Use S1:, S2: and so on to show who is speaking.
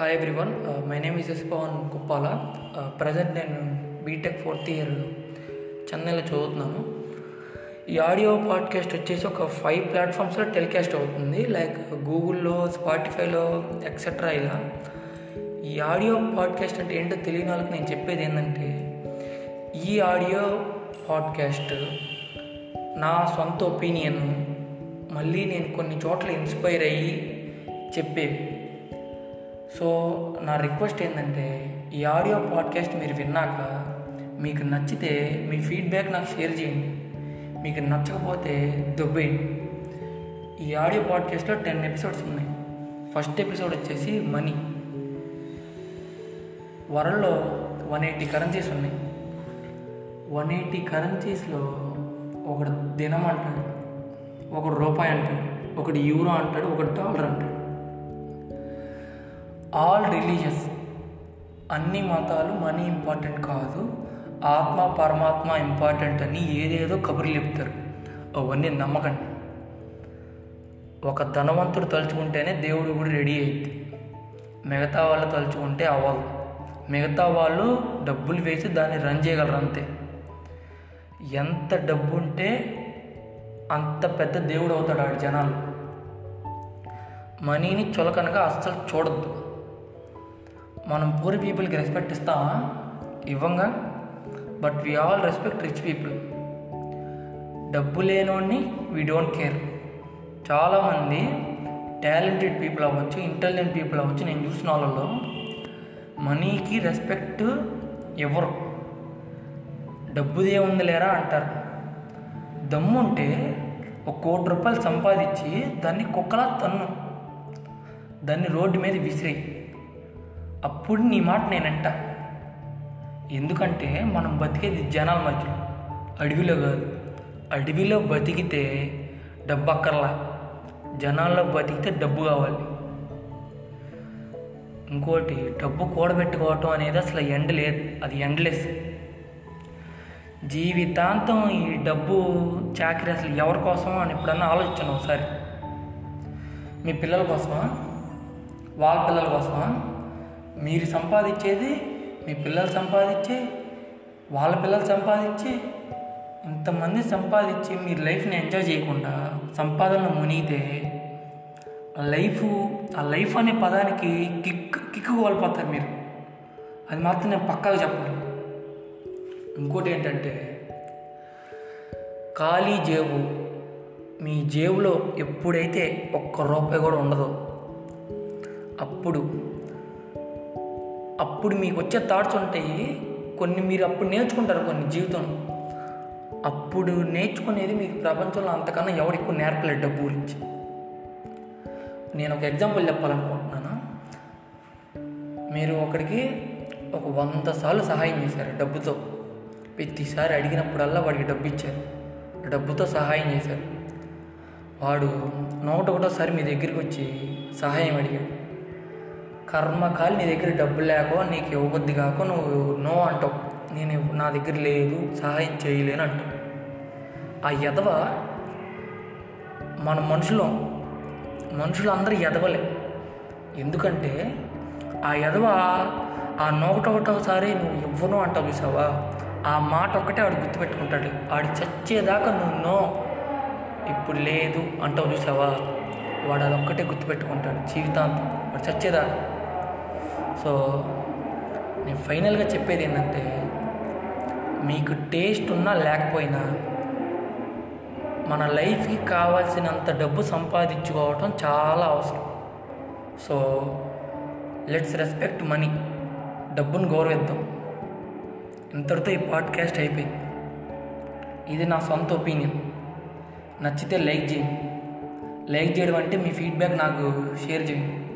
S1: Hi everyone my name is S Pavan Kuppala present నేను BTech fourth year చెన్నైలో చదువుతున్నాను. ఈ ఆడియో పాడ్కాస్ట్ వచ్చేసి ఒక ఫైవ్ ప్లాట్ఫామ్స్లో టెలికాస్ట్ అవుతుంది. లైక్ గూగుల్లో స్పాటిఫైలో ఎక్సెట్రా ఇలా. ఈ ఆడియో పాడ్కాస్ట్ అంటే ఏంటో తెలియని వాళ్ళకి నేను చెప్పేది ఏంటంటే ఈ ఆడియో పాడ్కాస్ట్ నా సొంత ఒపీనియన్ మళ్ళీ నేను కొన్ని చోట్ల ఇన్స్పైర్ అయ్యి చెప్పేవి. సో నా రిక్వెస్ట్ ఏంటంటే ఈ ఆడియో పాడ్కాస్ట్ మీరు విన్నాక మీకు నచ్చితే మీ ఫీడ్బ్యాక్ నాకు షేర్ చేయండి. మీకు నచ్చకపోతే దొబ్బేయండి. ఈ ఆడియో పాడ్కాస్ట్లో టెన్ ఎపిసోడ్స్ ఉన్నాయి. ఫస్ట్ ఎపిసోడ్ వచ్చేసి మనీ. వరల్డ్లో వన్ ఎయిటీ కరెన్సీస్ ఉన్నాయి. వన్ ఎయిటీ కరెన్సీస్లో ఒకడు దినం అంటాడు ఒకడు రూపాయి అంటాడు. ఒకడు యూరో అంటాడు. ఒకడు డాలర్ అంటాడు. ఆల్ రిలీజియస్ అన్ని మతాలు మనీ ఇంపార్టెంట్ కాదు. ఆత్మ పరమాత్మ ఇంపార్టెంట్ అని ఏదేదో కబుర్లు చెప్తారు. అవన్నీ నమ్మకండి. ఒక ధనవంతుడు తలుచుకుంటేనే దేవుడు కూడా రెడీ అయింది మిగతా వాళ్ళు తలుచుకుంటే అవ్వదు. మిగతా వాళ్ళు డబ్బులు వేసి దాన్ని రన్ చేయగలరు అంతే. ఎంత డబ్బు ఉంటే అంత పెద్ద దేవుడు అవుతాడు ఆడు జనాలు. మనీని చులకనగా అస్సలు చూడద్దు. మనం పూర్ పీపుల్కి రెస్పెక్ట్ ఇస్తామా? ఇవ్వంగా. But we all respect rich people డబ్బు లేనోడిని వీ డోంట్ కేర్ చాలామంది టాలెంటెడ్ పీపుల్ అవ్వచ్చు ఇంటెలిజెంట్ పీపుల్ అవ్వచ్చు నేను చూసిన వాళ్ళలో మనీకి రెస్పెక్ట్ ఎవరు? డబ్బుదే ఉంది లేరా అంటారు. దమ్ముంటే ఒక కోటి రూపాయలు సంపాదించి దాన్ని కుక్కలా తన్ను. దాన్ని రోడ్డు మీద విసిరేయి. అప్పుడు నీ మాట నేనంట. ఎందుకంటే మనం బతికేది జనాల మధ్యలో. అడవిలో కాదు. అడవిలో బతికితే డబ్బు అక్కర్లా. జనాల్లో బతికితే డబ్బు కావాలి. ఇంకోటి డబ్బు కూడబెట్టుకోవటం అనేది అసలు ఎండ్ లేదు. అది ఎండ్లెస్ జీవితాంతం ఈ డబ్బు చాకరీ అసలు ఎవరి కోసం అని ఎప్పుడన్నా ఆలోచించాను ఒకసారి. మీ పిల్లల కోసమా? వాళ్ళ పిల్లల కోసమా? మీరు సంపాదించేది మీ పిల్లలు సంపాదించి వాళ్ళ పిల్లలు సంపాదించి ఇంతమంది సంపాదించి మీరు లైఫ్ని ఎంజాయ్ చేయకుండా సంపాదనలో మునిగితే ఆ లైఫ్ ఆ లైఫ్ అనే పదానికి కిక్ కిక్ కోల్పోతారు మీరు. అది మాత్రం నేను పక్కాగా చెప్పాలి ఇంకోటి ఏంటంటే ఖాళీ జేబు మీ జేబులో ఎప్పుడైతే ఒక్క రూపాయి కూడా ఉండదో అప్పుడు అప్పుడు మీకు వచ్చే థాట్స్ ఉంటాయి కొన్ని మీరు అప్పుడు నేర్చుకుంటారు కొన్ని జీవితం. అప్పుడు నేర్చుకునేది మీకు ప్రపంచంలో అంతకన్నా ఎవరు ఎక్కువ నేర్పలేదు డబ్బు గురించి. నేను ఒక ఎగ్జాంపుల్ చెప్పాలనుకుంటున్నాను? మీరు ఒకడికి ఒక వంద సార్లు సహాయం చేశారు డబ్బుతో. ప్రతిసారి అడిగినప్పుడల్లా వాడికి డబ్బు ఇచ్చారు. డబ్బుతో సహాయం చేశారు. వాడు నూట ఒకటోసారి మీ దగ్గరికి వచ్చి సహాయం అడిగాడు. కర్మకాలి నీ దగ్గర డబ్బు లేకో నీకు ఇవ్వబుద్ధి కాకో నువ్వు నో అంటావు. నేను నా దగ్గర లేదు సహాయం చేయలేను అంటావు. ఆ ఎదవ మన మనుషులు మనుషులందరూ ఎదవలే ఎందుకంటే ఆ ఎదవ ఆ నోకటొకటోసారి నువ్వు ఇవ్వను అంటావు చూసావా? ఆ మాట ఒక్కటే ఆడు గుర్తుపెట్టుకుంటాడు. వాడు చచ్చేదాకా నువ్వు నో ఇప్పుడు లేదు అంటావు చూసావా? వాడు అదొక్కటే గుర్తుపెట్టుకుంటాడు జీవితాంతం. వాడు చచ్చేదాకా. సో నేను ఫైనల్గా చెప్పేది ఏంటంటే మీకు టేస్ట్ ఉన్నా లేకపోయినా మన లైఫ్కి కావాల్సినంత డబ్బు సంపాదించుకోవటం చాలా అవసరం. సో లెట్స్ రెస్పెక్ట్ మనీ డబ్బును గౌరవిద్దాం. ఇంతటితో ఈ పాడ్కాస్ట్ అయిపోయింది. ఇది నా సొంత ఒపీనియన్. నచ్చితే లైక్ చేయండి. లైక్ చేయడం అంటే మీ ఫీడ్బ్యాక్ నాకు షేర్ చేయండి.